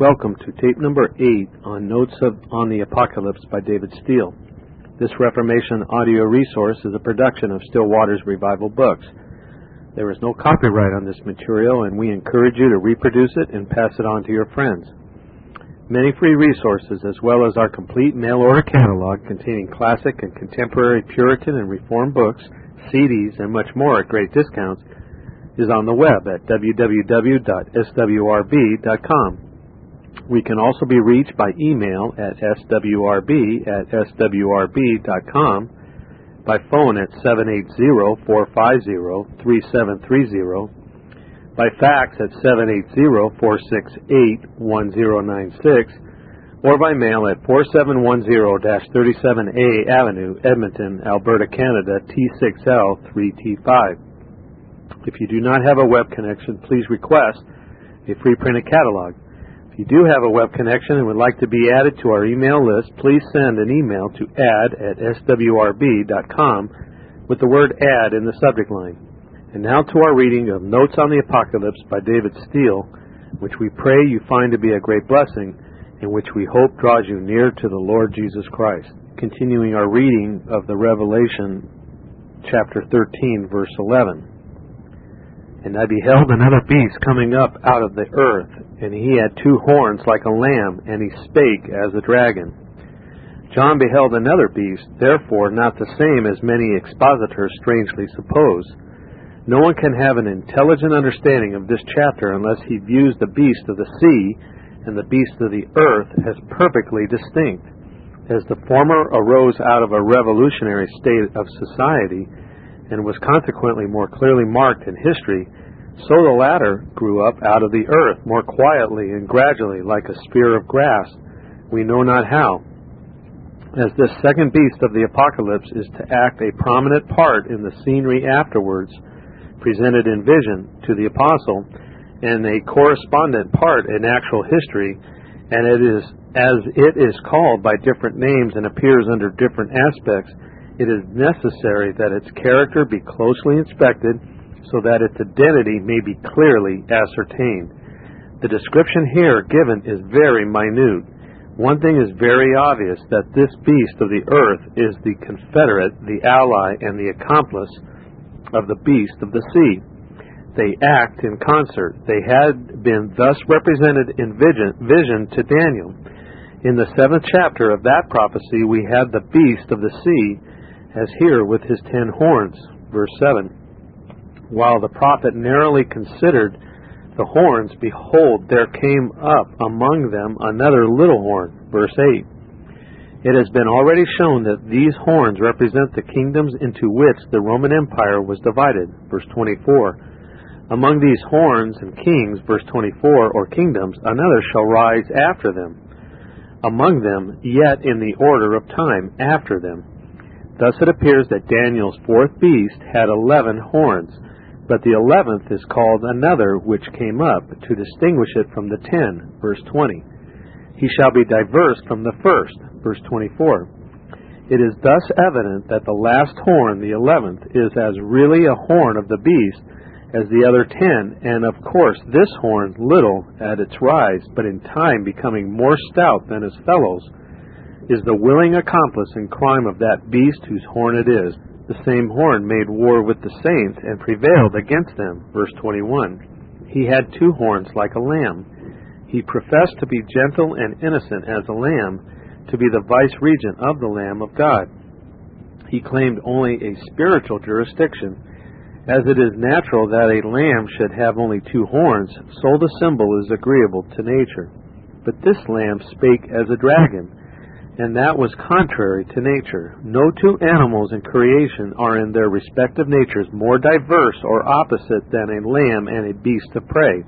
Welcome to tape number 8 on Notes of, on the Apocalypse by David Steele. This Reformation audio resource is a production of Still Waters Revival Books. There is no copyright on this material, and we encourage you to reproduce it and pass it on to your friends. Many free resources, as well as our complete mail order catalog containing classic and contemporary Puritan and Reformed books, CDs, and much more at great discounts, is on the web at www.swrb.com. We can also be reached by email at swrb at swrb.com, by phone at 780-450-3730, by fax at 780-468-1096, or by mail at 4710-37A Avenue, Edmonton, Alberta, Canada, T6L3T5. If you do not have a web connection, please request a free printed catalog. You do have a web connection and would like to be added to our email list, please send an email to add at swrb.com with the word add in the subject line. And now to our reading of Notes on the Apocalypse by David Steele, which we pray you find to be a great blessing and which we hope draws you near to the Lord Jesus Christ. Continuing our reading of the Revelation chapter 13 verse 11. And I beheld another beast coming up out of the earth, and he had two horns like a lamb, and he spake as a dragon. John beheld another beast, therefore not the same as many expositors strangely suppose. No one can have an intelligent understanding of this chapter unless he views the beast of the sea and the beast of the earth as perfectly distinct. As the former arose out of a revolutionary state of society, and was consequently more clearly marked in history, so the latter grew up out of the earth more quietly and gradually like a spear of grass, we know not how. As this second beast of the apocalypse is to act a prominent part in the scenery afterwards, presented in vision to the apostle, and a correspondent part in actual history, and it is as it is called by different names and appears under different aspects, it is necessary that its character be closely inspected so that its identity may be clearly ascertained. The description here given is very minute. One thing is very obvious that this beast of the earth is the confederate, the ally, and the accomplice of the beast of the sea. They act in concert. They had been thus represented in vision, vision to Daniel. In the seventh chapter of that prophecy, we had the beast of the sea, as here with his ten horns. Verse 7. While the prophet narrowly considered the horns, behold, there came up among them another little horn. Verse 8. It has been already shown that these horns represent the kingdoms into which the Roman Empire was divided. Verse 24. Among these horns and kings, verse 24, or kingdoms, another shall rise after them. Among them, yet in the order of time, after them. Thus it appears that Daniel's fourth beast had eleven horns, but the eleventh is called another which came up, to distinguish it from the ten, verse 20. He shall be diverse from the first, verse 24. It is thus evident that the last horn, the eleventh, is as really a horn of the beast as the other ten, and of course this horn little at its rise, but in time becoming more stout than his fellows, is the willing accomplice in crime of that beast whose horn it is. The same horn made war with the saints and prevailed against them. Verse 21. He had two horns like a lamb. He professed to be gentle and innocent as a lamb, to be the vice regent of the Lamb of God. He claimed only a spiritual jurisdiction as it is natural that a lamb should have only two horns, so the symbol is agreeable to nature. But this lamb spake as a dragon, and that was contrary to nature. No two animals in creation are in their respective natures more diverse or opposite than a lamb and a beast of prey.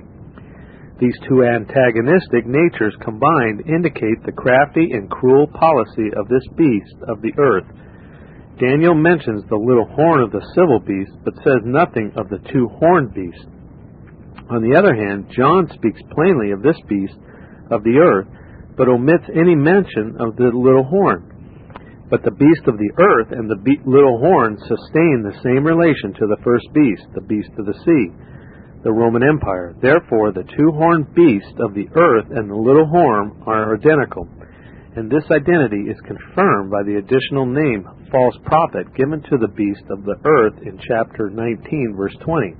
These two antagonistic natures combined indicate the crafty and cruel policy of this beast of the earth Daniel mentions the little horn of the civil beast, but says nothing of the two horned beast. On the other hand, John speaks plainly of this beast of the earth, but omits any mention of the little horn. But the beast of the earth and the be- little horn sustain the same relation to the first beast, the beast of the sea. the Roman Empire. Therefore, the two horned beast of the earth and the little horn are identical. And this identity is confirmed by the additional name, false prophet, given to the beast of the earth in chapter 19, verse 20.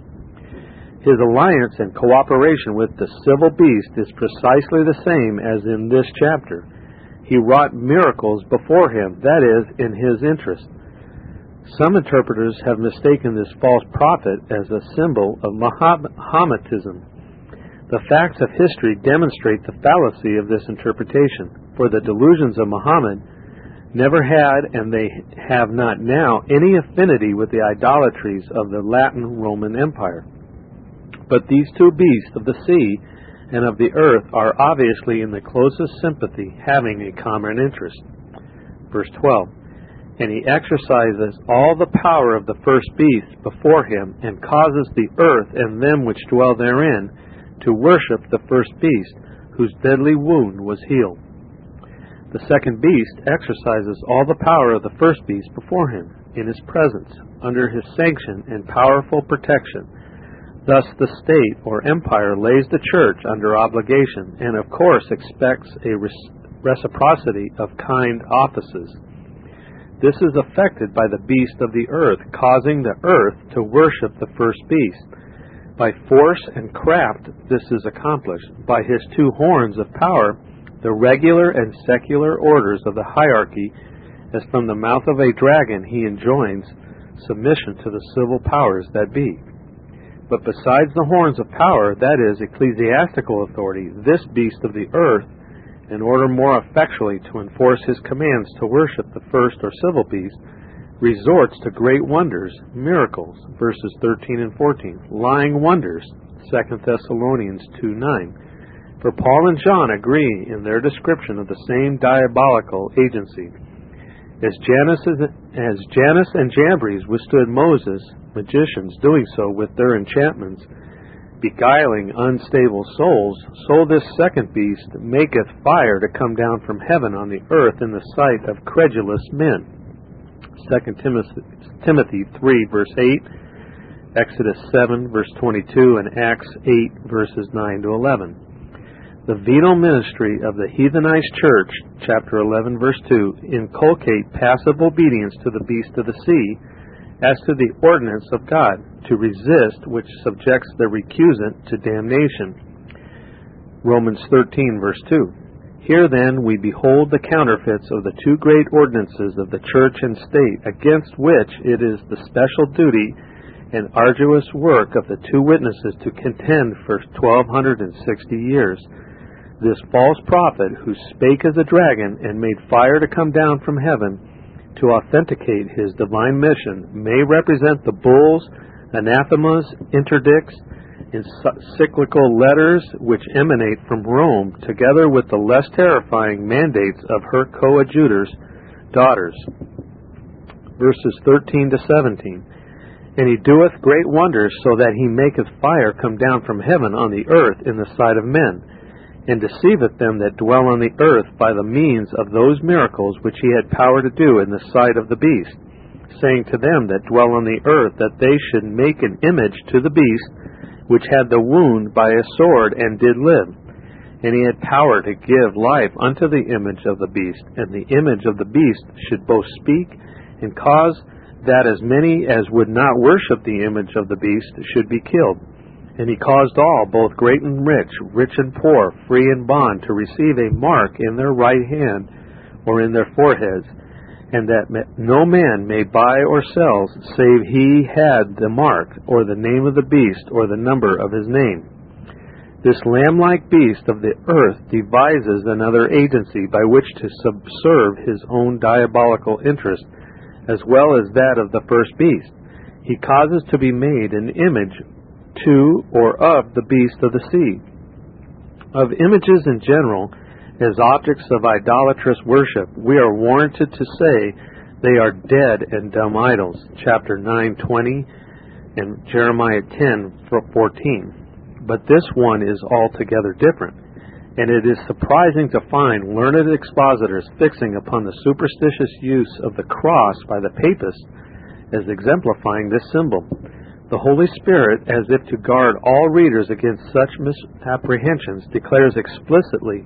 His alliance and cooperation with the civil beast is precisely the same as in this chapter. He wrought miracles before him, that is, in his interest. Some interpreters have mistaken this false prophet as a symbol of Mahometanism. The facts of history demonstrate the fallacy of this interpretation, for the delusions of Muhammad never had, and they have not now, any affinity with the idolatries of the Latin Roman Empire. But these two beasts of the sea and of the earth are obviously in the closest sympathy, having a common interest. Verse 12 and he exercises all the power of the first beast before him, and causes the earth and them which dwell therein to worship the first beast, whose deadly wound was healed. The second beast exercises all the power of the first beast before him, in his presence, under his sanction and powerful protection. Thus the state or empire lays the church under obligation, and of course expects a reciprocity of kind offices. This is effected by the beast of the earth, causing the earth to worship the first beast. By force and craft this is accomplished. By his two horns of power, the regular and secular orders of the hierarchy, as from the mouth of a dragon he enjoins submission to the civil powers that be. But besides the horns of power, that is, ecclesiastical authority, this beast of the earth in order more effectually to enforce his commands to worship the first or civil beast, resorts to great wonders, miracles, verses 13 and 14, lying wonders, 2 Thessalonians 2 9. For Paul and John agree in their description of the same diabolical agency. As Janus, as Jannes and Jambres withstood Moses, magicians doing so with their enchantments, beguiling unstable souls, so this second beast maketh fire to come down from heaven on the earth in the sight of credulous men. 2 Timothy 3, verse 8, Exodus 7, verse 22, and Acts 8, verses 9 to 11. The venal ministry of the heathenized church, chapter 11, verse 2, inculcate passive obedience to the beast of the sea as to the ordinance of God to resist, which subjects the recusant to damnation. Romans 13, verse 2. Here then we behold the counterfeits of the two great ordinances of the church and state, against which it is the special duty and arduous work of the two witnesses to contend for twelve hundred and sixty years. This false prophet, who spake as a dragon and made fire to come down from heaven to authenticate his divine mission, may represent the bulls anathemas, interdicts, and cyclical letters which emanate from Rome, together with the less terrifying mandates of her coadjutors' daughters. Verses 13 to 17. And he doeth great wonders, so that he maketh fire come down from heaven on the earth in the sight of men, and deceiveth them that dwell on the earth by the means of those miracles which he had power to do in the sight of the beast saying to them that dwell on the earth that they should make an image to the beast which had the wound by a sword and did live. And he had power to give life unto the image of the beast, and the image of the beast should both speak and cause that as many as would not worship the image of the beast should be killed. And he caused all, both great and rich, rich and poor, free and bond, to receive a mark in their right hand or in their foreheads and that no man may buy or sell save he had the mark, or the name of the beast, or the number of his name. This lamb like beast of the earth devises another agency by which to subserve his own diabolical interest, as well as that of the first beast. He causes to be made an image to or of the beast of the sea. Of images in general, as objects of idolatrous worship, we are warranted to say they are dead and dumb idols. Chapter 9:20 and Jeremiah 10:14. But this one is altogether different, and it is surprising to find learned expositors fixing upon the superstitious use of the cross by the papists as exemplifying this symbol. The Holy Spirit, as if to guard all readers against such misapprehensions, declares explicitly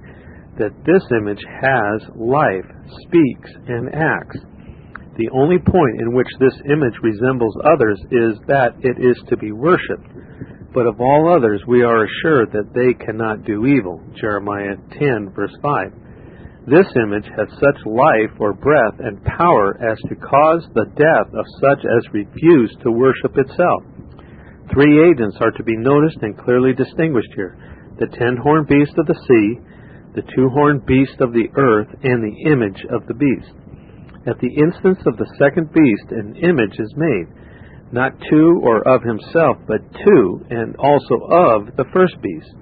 that this image has life, speaks, and acts. The only point in which this image resembles others is that it is to be worshipped. But of all others we are assured that they cannot do evil. Jeremiah 10, verse 5. This image has such life or breath and power as to cause the death of such as refuse to worship itself. Three agents are to be noticed and clearly distinguished here the ten horned beast of the sea, the two horned beast of the earth, and the image of the beast. At the instance of the second beast, an image is made, not to or of himself, but to, and also of, the first beast.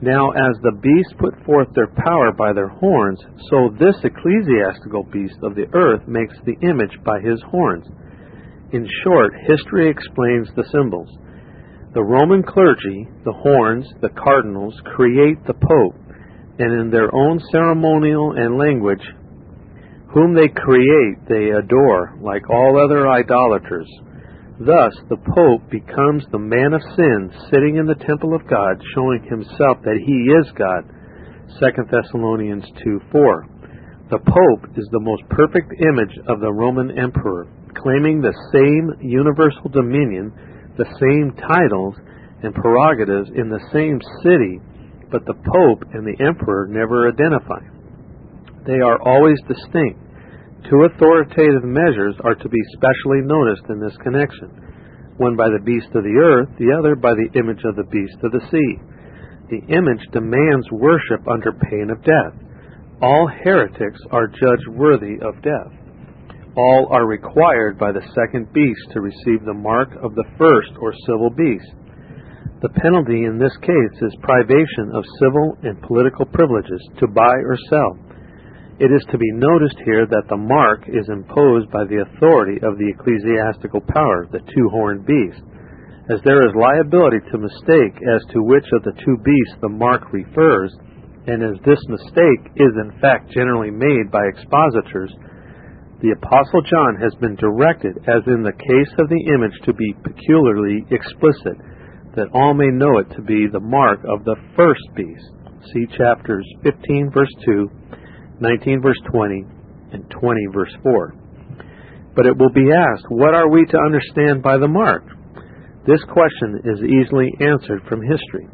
Now, as the beasts put forth their power by their horns, so this ecclesiastical beast of the earth makes the image by his horns. In short, history explains the symbols. The Roman clergy, the horns, the cardinals, create the Pope, and in their own ceremonial and language whom they create, they adore, like all other idolaters. Thus, the Pope becomes the man of sin, sitting in the temple of God, showing himself that he is God. 2 Thessalonians 2 4. The Pope is the most perfect image of the Roman Emperor, claiming the same universal dominion, the same titles and prerogatives in the same city, but the Pope and the Emperor never identify. They are always distinct. Two authoritative measures are to be specially noticed in this connection one by the beast of the earth, the other by the image of the beast of the sea. The image demands worship under pain of death. All heretics are judged worthy of death. All are required by the second beast to receive the mark of the first or civil beast. The penalty in this case is privation of civil and political privileges to buy or sell. It is to be noticed here that the mark is imposed by the authority of the ecclesiastical power, the two horned beast, as there is liability to mistake as to which of the two beasts the mark refers, and as this mistake is in fact generally made by expositors, the Apostle John has been directed, as in the case of the image, to be peculiarly explicit, that all may know it to be the mark of the first beast. See chapters 15, verse 2 19 verse 20, and 20 verse 4. But it will be asked, what are we to understand by the mark? This question is easily answered from history.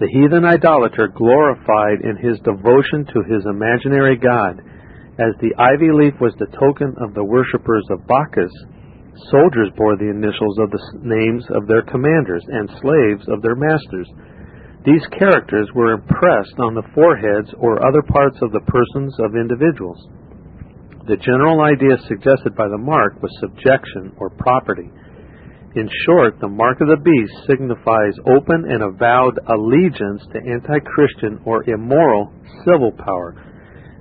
The heathen idolater glorified in his devotion to his imaginary god, as the ivy leaf was the token of the worshippers of Bacchus, soldiers bore the initials of the names of their commanders and slaves of their masters. These characters were impressed on the foreheads or other parts of the persons of individuals. The general idea suggested by the mark was subjection or property. In short, the mark of the beast signifies open and avowed allegiance to anti Christian or immoral civil power,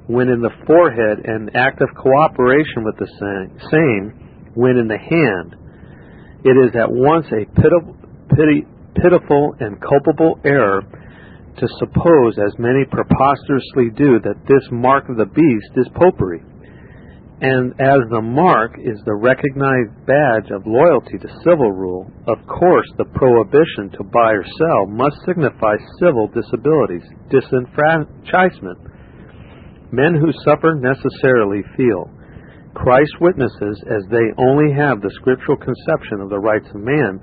when in the forehead and active cooperation with the same, when in the hand. It is at once a pitiful and culpable error to suppose, as many preposterously do, that this mark of the beast is popery. And as the mark is the recognized badge of loyalty to civil rule, of course the prohibition to buy or sell must signify civil disabilities, disenfranchisement. Men who suffer necessarily feel. Christ witnesses, as they only have the scriptural conception of the rights of man,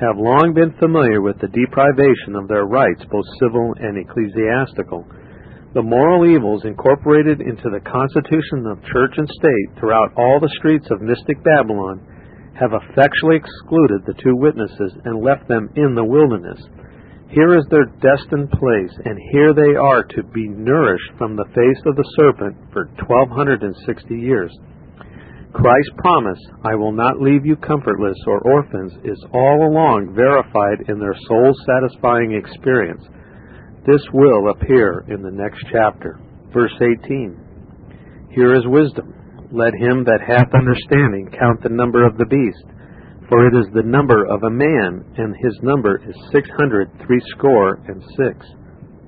have long been familiar with the deprivation of their rights, both civil and ecclesiastical. The moral evils incorporated into the constitution of church and state throughout all the streets of mystic Babylon have effectually excluded the two witnesses and left them in the wilderness. Here is their destined place, and here they are to be nourished from the face of the serpent for 1260 years. Christ's promise, I will not leave you comfortless or orphans, is all along verified in their soul satisfying experience. This will appear in the next chapter. Verse 18 Here is wisdom. Let him that hath understanding count the number of the beast, for it is the number of a man, and his number is six hundred threescore and six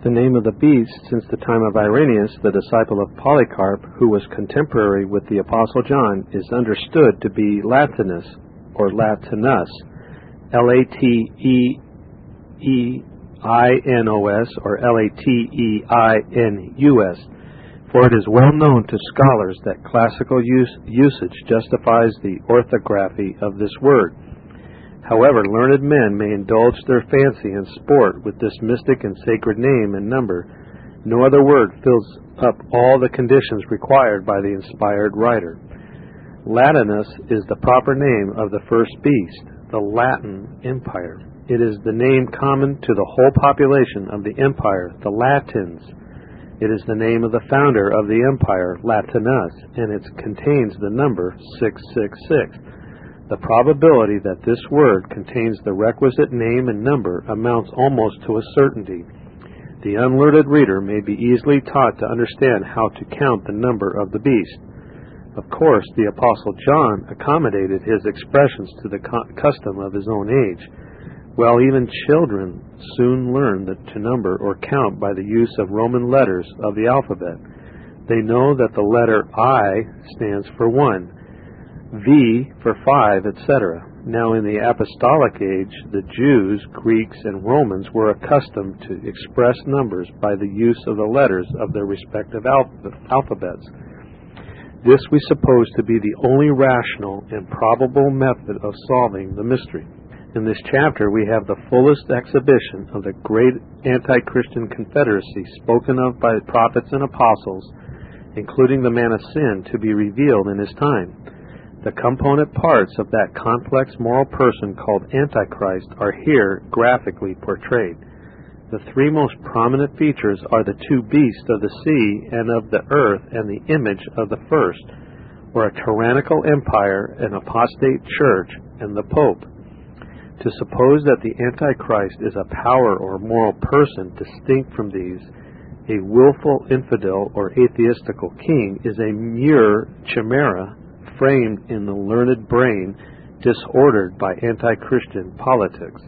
the name of the beast since the time of Irenaeus, the disciple of Polycarp, who was contemporary with the Apostle John, is understood to be Latinus or Latinus, L A T E E I N O S or L A T E I N U S. For it is well known to scholars that classical use, usage justifies the orthography of this word. However, learned men may indulge their fancy and sport with this mystic and sacred name and number. No other word fills up all the conditions required by the inspired writer. Latinus is the proper name of the first beast, the Latin Empire. It is the name common to the whole population of the empire, the Latins. It is the name of the founder of the empire, Latinus, and it contains the number 666. The probability that this word contains the requisite name and number amounts almost to a certainty. The unlearned reader may be easily taught to understand how to count the number of the beast. Of course, the Apostle John accommodated his expressions to the custom of his own age, while even children soon learn to number or count by the use of Roman letters of the alphabet. They know that the letter I stands for one, V for five, etc. Now, in the apostolic age, the Jews, Greeks, and Romans were accustomed to express numbers by the use of the letters of their respective alphabets. This we suppose to be the only rational and probable method of solving the mystery. In this chapter, we have the fullest exhibition of the great anti Christian confederacy spoken of by the prophets and apostles, including the man of sin, to be revealed in his time. The component parts of that complex moral person called Antichrist are here graphically portrayed. The three most prominent features are the two beasts of the sea and of the earth and the image of the first, or a tyrannical empire, an apostate church, and the Pope. To suppose that the Antichrist is a power or moral person distinct from these, a wilful infidel or atheistical king, is a mere chimera framed in the learned brain disordered by anti Christian politics.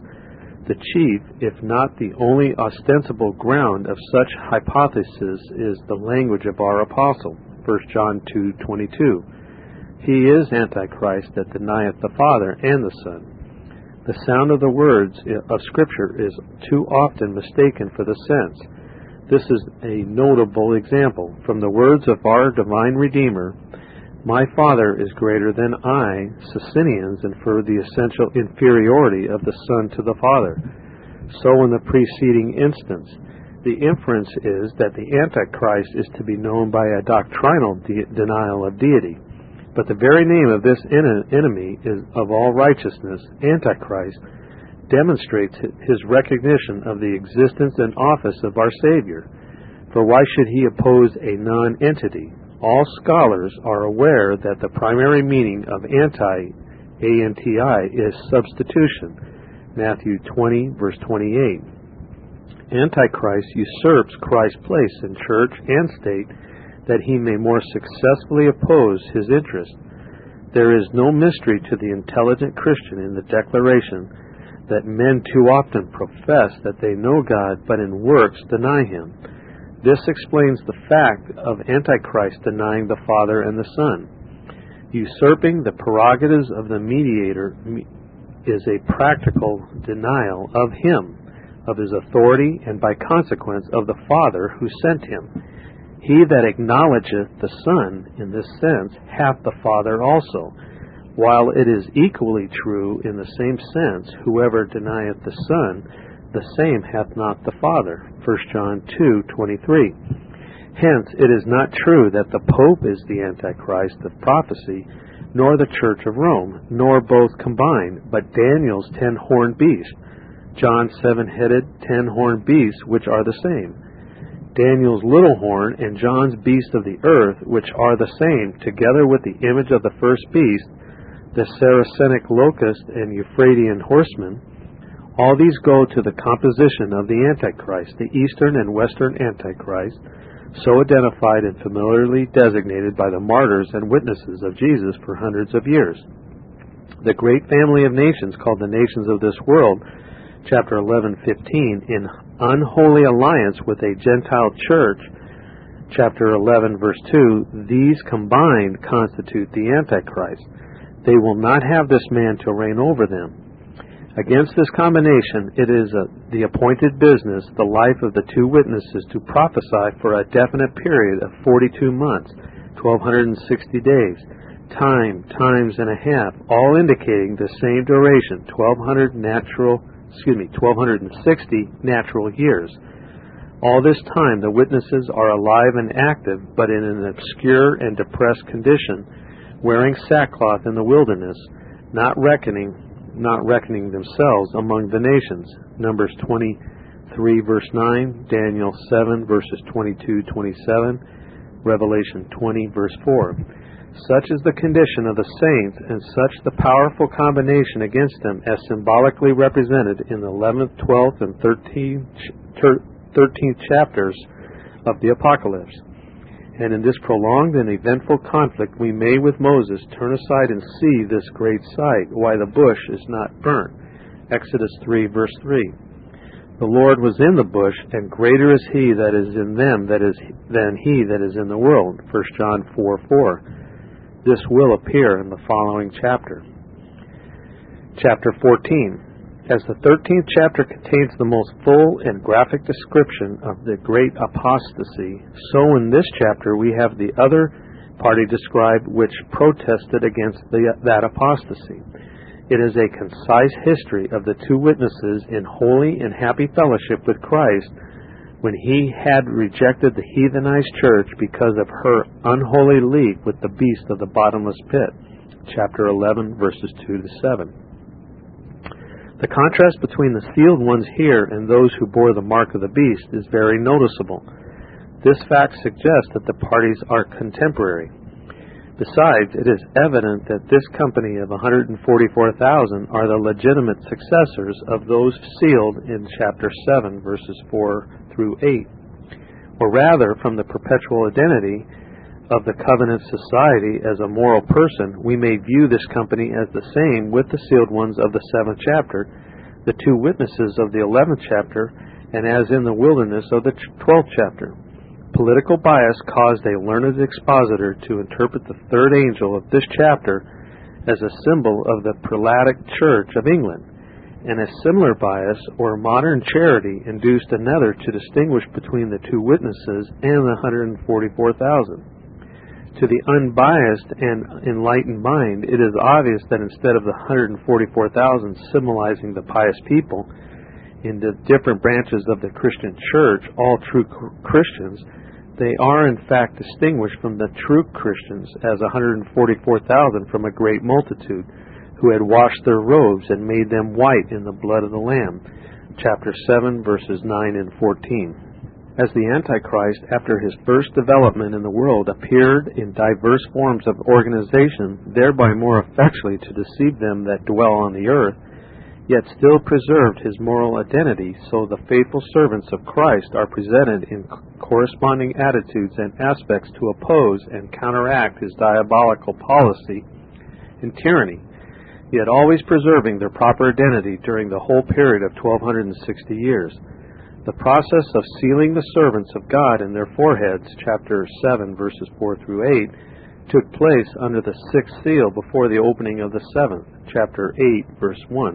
The chief, if not the only ostensible ground of such hypothesis, is the language of our apostle, 1 John 2:22. He is Antichrist that denieth the Father and the Son. The sound of the words of Scripture is too often mistaken for the sense. This is a notable example. From the words of our divine Redeemer, my Father is greater than I, Socinians infer the essential inferiority of the Son to the Father. So in the preceding instance, the inference is that the Antichrist is to be known by a doctrinal de- denial of deity. But the very name of this enemy is of all righteousness, Antichrist, demonstrates his recognition of the existence and office of our Savior. For why should he oppose a non entity, all scholars are aware that the primary meaning of anti, A-N-T-I, is substitution. Matthew 20, verse 28. Antichrist usurps Christ's place in church and state that he may more successfully oppose his interest. There is no mystery to the intelligent Christian in the declaration that men too often profess that they know God but in works deny him. This explains the fact of Antichrist denying the Father and the Son. Usurping the prerogatives of the mediator is a practical denial of him, of his authority, and by consequence of the Father who sent him. He that acknowledgeth the Son in this sense hath the Father also. While it is equally true in the same sense, whoever denieth the Son, the same hath not the Father. 1 John 2:23. Hence, it is not true that the Pope is the Antichrist of prophecy, nor the Church of Rome, nor both combined, but Daniel's ten horned beast, John seven headed, ten horned beasts, which are the same. Daniel's little horn and John's beast of the earth, which are the same, together with the image of the first beast, the Saracenic locust and Euphratean horseman, all these go to the composition of the Antichrist, the Eastern and Western Antichrist, so identified and familiarly designated by the martyrs and witnesses of Jesus for hundreds of years. The great family of nations called the nations of this world, chapter 11:15, in unholy alliance with a Gentile church, chapter 11 verse 2, these combined constitute the Antichrist. They will not have this man to reign over them Against this combination, it is a, the appointed business, the life of the two witnesses, to prophesy for a definite period of 42 months, 1260 days, time, times and a half, all indicating the same duration, 1200 natural, excuse me, 1260 natural years. All this time, the witnesses are alive and active, but in an obscure and depressed condition, wearing sackcloth in the wilderness, not reckoning not reckoning themselves among the nations. Numbers 23 verse 9, Daniel 7 verses 22 27, Revelation 20 verse 4. Such is the condition of the saints, and such the powerful combination against them as symbolically represented in the 11th, 12th, and 13th, 13th chapters of the Apocalypse. And in this prolonged and eventful conflict, we may, with Moses, turn aside and see this great sight, why the bush is not burnt. Exodus 3, verse 3. The Lord was in the bush, and greater is he that is in them that is than he that is in the world. 1 John 4, 4. This will appear in the following chapter. Chapter 14. As the 13th chapter contains the most full and graphic description of the great apostasy, so in this chapter we have the other party described which protested against the, that apostasy. It is a concise history of the two witnesses in holy and happy fellowship with Christ when he had rejected the heathenized church because of her unholy league with the beast of the bottomless pit. Chapter 11, verses 2 to 7. The contrast between the sealed ones here and those who bore the mark of the beast is very noticeable. This fact suggests that the parties are contemporary. Besides, it is evident that this company of 144,000 are the legitimate successors of those sealed in chapter 7, verses 4 through 8. Or rather, from the perpetual identity of the covenant society as a moral person, we may view this company as the same with the sealed ones of the seventh chapter, the two witnesses of the eleventh chapter, and as in the wilderness of the twelfth chapter. Political bias caused a learned expositor to interpret the third angel of this chapter as a symbol of the prelatic church of England, and a similar bias or modern charity induced another to distinguish between the two witnesses and the 144,000. To the unbiased and enlightened mind, it is obvious that instead of the 144,000 symbolizing the pious people in the different branches of the Christian church, all true Christians, they are in fact distinguished from the true Christians as 144,000 from a great multitude who had washed their robes and made them white in the blood of the Lamb. Chapter 7, verses 9 and 14 as the Antichrist, after his first development in the world, appeared in diverse forms of organization, thereby more effectually to deceive them that dwell on the earth, yet still preserved his moral identity, so the faithful servants of Christ are presented in corresponding attitudes and aspects to oppose and counteract his diabolical policy and tyranny, yet always preserving their proper identity during the whole period of 1260 years. The process of sealing the servants of God in their foreheads, chapter 7, verses 4 through 8, took place under the sixth seal before the opening of the seventh, chapter 8, verse 1,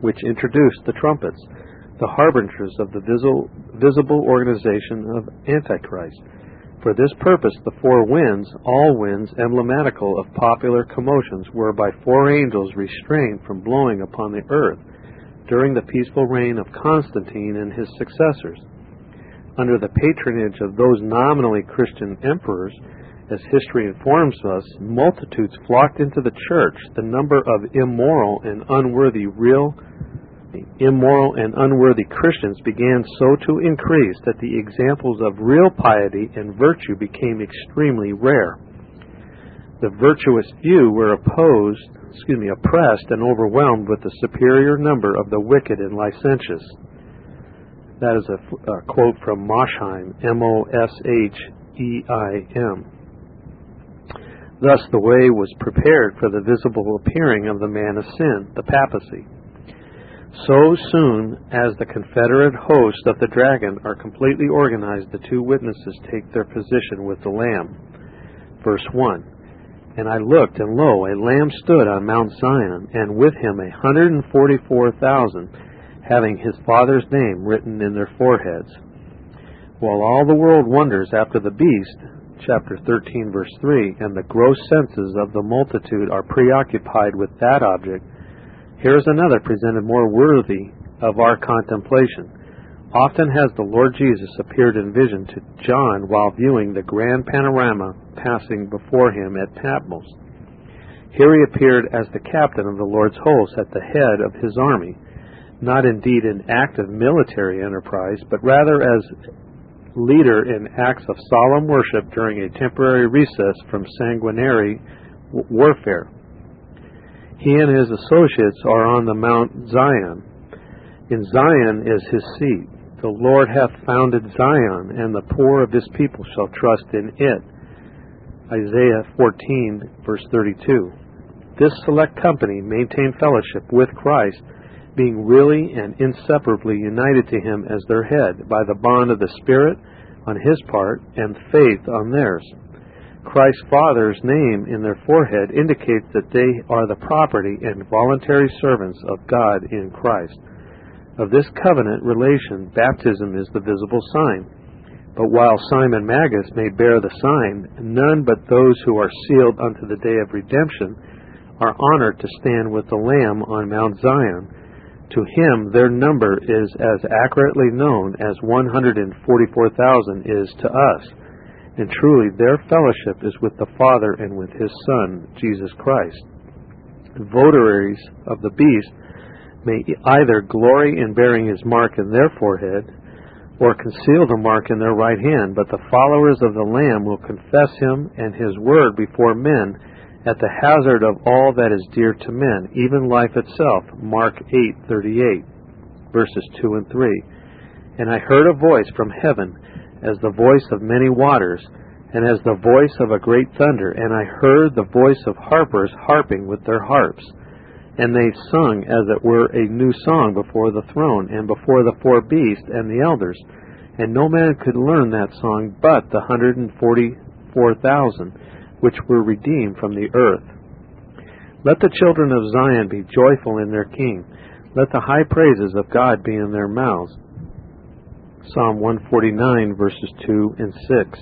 which introduced the trumpets, the harbingers of the visible organization of Antichrist. For this purpose, the four winds, all winds emblematical of popular commotions, were by four angels restrained from blowing upon the earth during the peaceful reign of Constantine and his successors. Under the patronage of those nominally Christian emperors, as history informs us, multitudes flocked into the church. The number of immoral and unworthy real immoral and unworthy Christians began so to increase that the examples of real piety and virtue became extremely rare. The virtuous few were opposed excuse me, oppressed and overwhelmed with the superior number of the wicked and licentious. That is a, a quote from Mosheim, M-O-S-H-E-I-M. Thus the way was prepared for the visible appearing of the man of sin, the papacy. So soon as the confederate host of the dragon are completely organized, the two witnesses take their position with the Lamb. Verse 1 And I looked, and lo, a lamb stood on Mount Zion, and with him a hundred and forty four thousand, having his father's name written in their foreheads. While all the world wonders after the beast, chapter 13, verse 3, and the gross senses of the multitude are preoccupied with that object, here is another presented more worthy of our contemplation. Often has the Lord Jesus appeared in vision to John while viewing the grand panorama passing before him at Patmos. Here he appeared as the captain of the Lord's host at the head of his army, not indeed in active military enterprise, but rather as leader in acts of solemn worship during a temporary recess from sanguinary warfare. He and his associates are on the Mount Zion. In Zion is his seat. The Lord hath founded Zion, and the poor of his people shall trust in it. Isaiah 14, verse 32. This select company maintain fellowship with Christ, being really and inseparably united to him as their head by the bond of the Spirit on his part and faith on theirs. Christ's Father's name in their forehead indicates that they are the property and voluntary servants of God in Christ. Of this covenant relation, baptism is the visible sign. But while Simon Magus may bear the sign, none but those who are sealed unto the day of redemption are honored to stand with the Lamb on Mount Zion. To him their number is as accurately known as 144,000 is to us. And truly their fellowship is with the Father and with his Son, Jesus Christ. Votaries of the beast may either glory in bearing his mark in their forehead, or conceal the mark in their right hand, but the followers of the Lamb will confess him and his word before men at the hazard of all that is dear to men, even life itself. Mark 8:38, verses 2 and 3. And I heard a voice from heaven, as the voice of many waters, and as the voice of a great thunder, and I heard the voice of harpers harping with their harps and they sung as it were a new song before the throne and before the four beasts and the elders. And no man could learn that song but the hundred and forty four thousand which were redeemed from the earth. Let the children of Zion be joyful in their king. Let the high praises of God be in their mouths. Psalm 149 verses 2 and 6.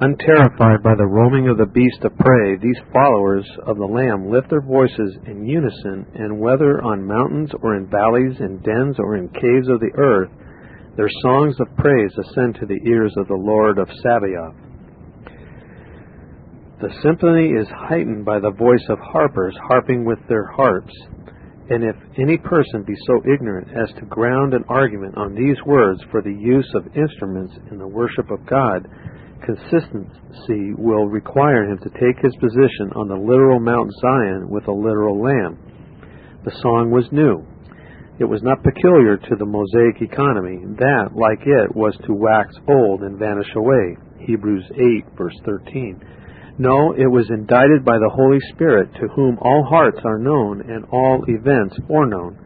Unterrified by the roaming of the beast of prey, these followers of the Lamb lift their voices in unison, and whether on mountains or in valleys, in dens or in caves of the earth, their songs of praise ascend to the ears of the Lord of Sabaoth. The symphony is heightened by the voice of harpers harping with their harps. And if any person be so ignorant as to ground an argument on these words for the use of instruments in the worship of God, consistency will require him to take his position on the literal Mount Zion with a literal lamb. The song was new. It was not peculiar to the Mosaic economy. That, like it, was to wax old and vanish away. Hebrews 8, verse 13. No, it was indited by the Holy Spirit, to whom all hearts are known and all events foreknown.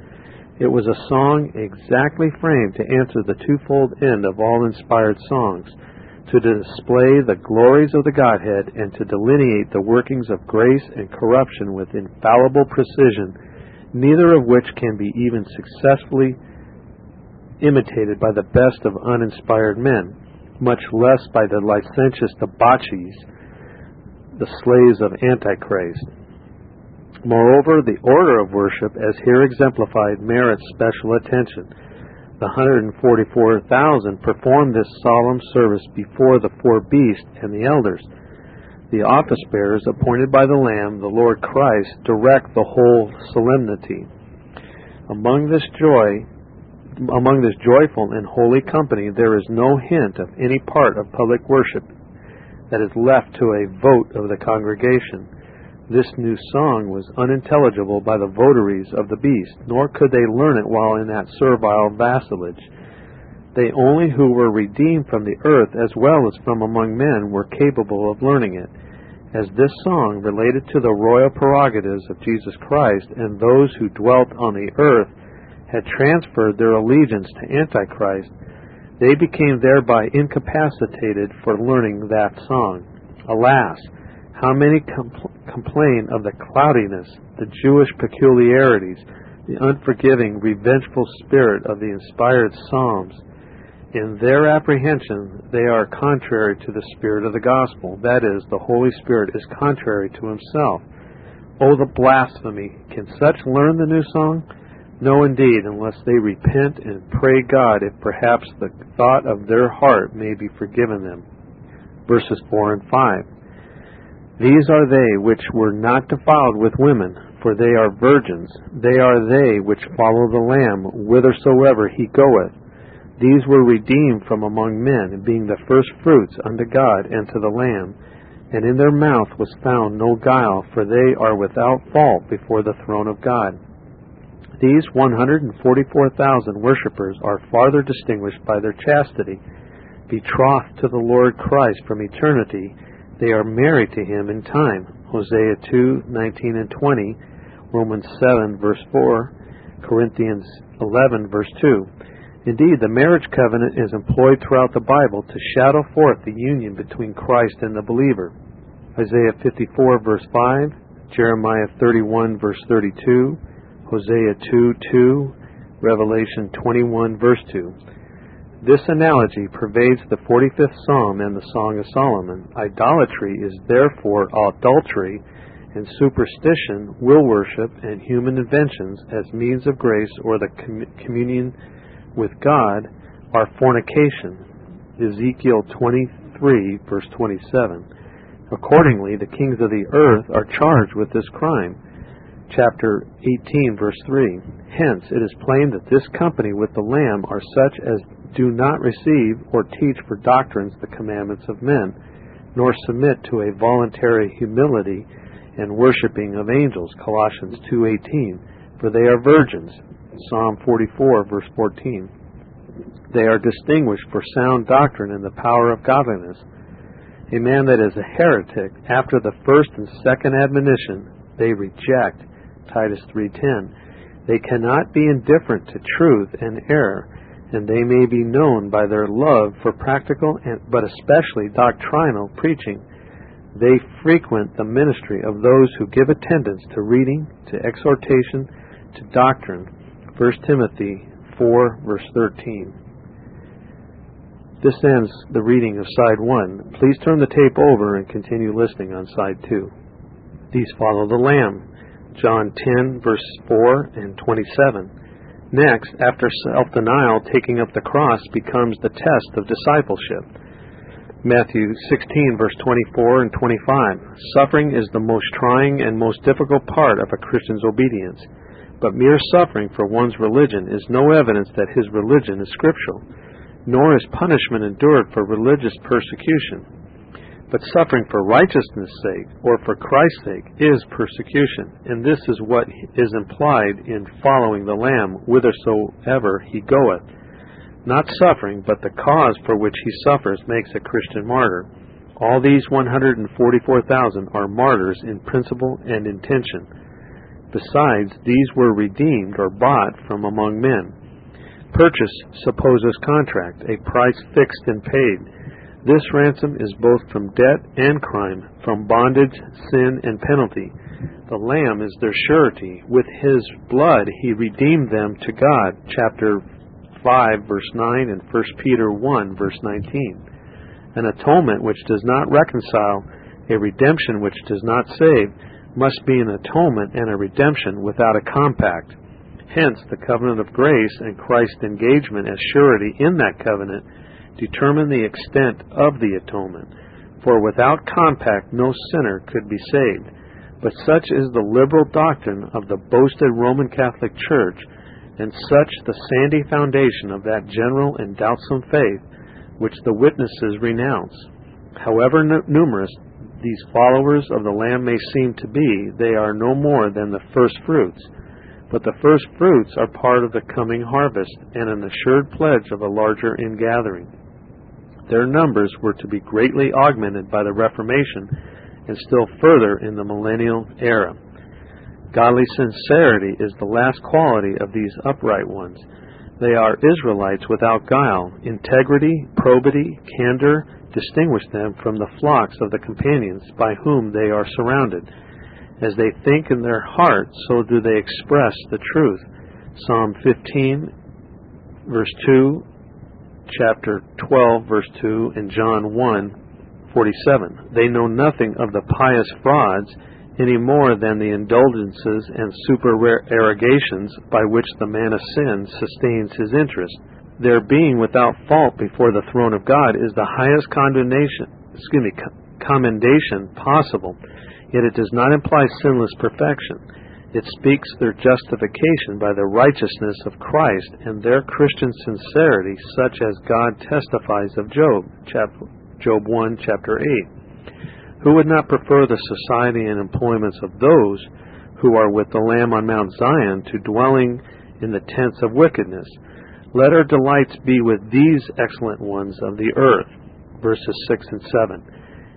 It was a song exactly framed to answer the twofold end of all inspired songs to display the glories of the Godhead and to delineate the workings of grace and corruption with infallible precision, neither of which can be even successfully imitated by the best of uninspired men, much less by the licentious debauchees, the slaves of Antichrist. Moreover, the order of worship, as here exemplified, merits special attention the 144,000 performed this solemn service before the four beasts and the elders. The office bearers appointed by the Lamb, the Lord Christ, direct the whole solemnity. Among this joy, among this joyful and holy company, there is no hint of any part of public worship that is left to a vote of the congregation. This new song was unintelligible by the votaries of the beast, nor could they learn it while in that servile vassalage. They only who were redeemed from the earth as well as from among men were capable of learning it. As this song related to the royal prerogatives of Jesus Christ, and those who dwelt on the earth had transferred their allegiance to Antichrist, they became thereby incapacitated for learning that song. Alas! How many compl- complain of the cloudiness, the Jewish peculiarities, the unforgiving, revengeful spirit of the inspired Psalms? In their apprehension, they are contrary to the spirit of the gospel. That is, the Holy Spirit is contrary to himself. Oh, the blasphemy! Can such learn the new song? No, indeed, unless they repent and pray God if perhaps the thought of their heart may be forgiven them. Verses 4 and 5. These are they which were not defiled with women, for they are virgins. They are they which follow the Lamb whithersoever he goeth. These were redeemed from among men, being the first fruits unto God and to the Lamb. And in their mouth was found no guile, for they are without fault before the throne of God. These 144,000 worshippers are farther distinguished by their chastity. Betrothed to the Lord Christ from eternity, they are married to him in time. Hosea 2:19 and 20, Romans 7 verse 4, Corinthians 11 verse 2. Indeed, the marriage covenant is employed throughout the Bible to shadow forth the union between Christ and the believer. Isaiah 54 verse 5, Jeremiah 31 verse 32, Hosea 2 2, Revelation 21 verse 2. This analogy pervades the 45th Psalm and the Song of Solomon. Idolatry is therefore adultery, and superstition, will worship, and human inventions as means of grace or the com- communion with God are fornication. Ezekiel 23, verse 27. Accordingly, the kings of the earth are charged with this crime. Chapter 18, verse 3. Hence, it is plain that this company with the Lamb are such as do not receive or teach for doctrines the commandments of men, nor submit to a voluntary humility and worshiping of angels. Colossians 2:18. For they are virgins. Psalm 44 verse 14. They are distinguished for sound doctrine and the power of godliness. A man that is a heretic after the first and second admonition they reject. Titus 3:10. They cannot be indifferent to truth and error and they may be known by their love for practical and, but especially doctrinal preaching. They frequent the ministry of those who give attendance to reading, to exhortation, to doctrine. 1 Timothy 4, verse 13. This ends the reading of side 1. Please turn the tape over and continue listening on side 2. These follow the Lamb. John 10, verse 4 and 27. Next, after self denial, taking up the cross becomes the test of discipleship. Matthew 16, verse 24 and 25. Suffering is the most trying and most difficult part of a Christian's obedience. But mere suffering for one's religion is no evidence that his religion is scriptural, nor is punishment endured for religious persecution. But suffering for righteousness' sake, or for Christ's sake, is persecution, and this is what is implied in following the Lamb whithersoever he goeth. Not suffering, but the cause for which he suffers makes a Christian martyr. All these 144,000 are martyrs in principle and intention. Besides, these were redeemed or bought from among men. Purchase supposes contract, a price fixed and paid. This ransom is both from debt and crime, from bondage, sin, and penalty. The Lamb is their surety. With his blood he redeemed them to God. Chapter 5, verse 9, and 1 Peter 1, verse 19. An atonement which does not reconcile, a redemption which does not save, must be an atonement and a redemption without a compact. Hence, the covenant of grace and Christ's engagement as surety in that covenant determine the extent of the atonement. For without compact no sinner could be saved. But such is the liberal doctrine of the boasted Roman Catholic Church, and such the sandy foundation of that general and doubtsome faith which the witnesses renounce. However numerous these followers of the Lamb may seem to be, they are no more than the first fruits. But the first fruits are part of the coming harvest and an assured pledge of a larger ingathering. Their numbers were to be greatly augmented by the Reformation and still further in the millennial era. Godly sincerity is the last quality of these upright ones. They are Israelites without guile, integrity, probity, candor, distinguish them from the flocks of the companions by whom they are surrounded. As they think in their heart, so do they express the truth. Psalm 15, verse 2, chapter 12, verse 2, and John 1, 47. They know nothing of the pious frauds any more than the indulgences and supererogations by which the man of sin sustains his interest. Their being without fault before the throne of God is the highest condemnation, excuse me, commendation possible, yet it does not imply sinless perfection. It speaks their justification by the righteousness of Christ and their Christian sincerity, such as God testifies of Job, Job 1, chapter 8. Who would not prefer the society and employments of those who are with the Lamb on Mount Zion to dwelling in the tents of wickedness? Let our delights be with these excellent ones of the earth. Verses 6 and 7.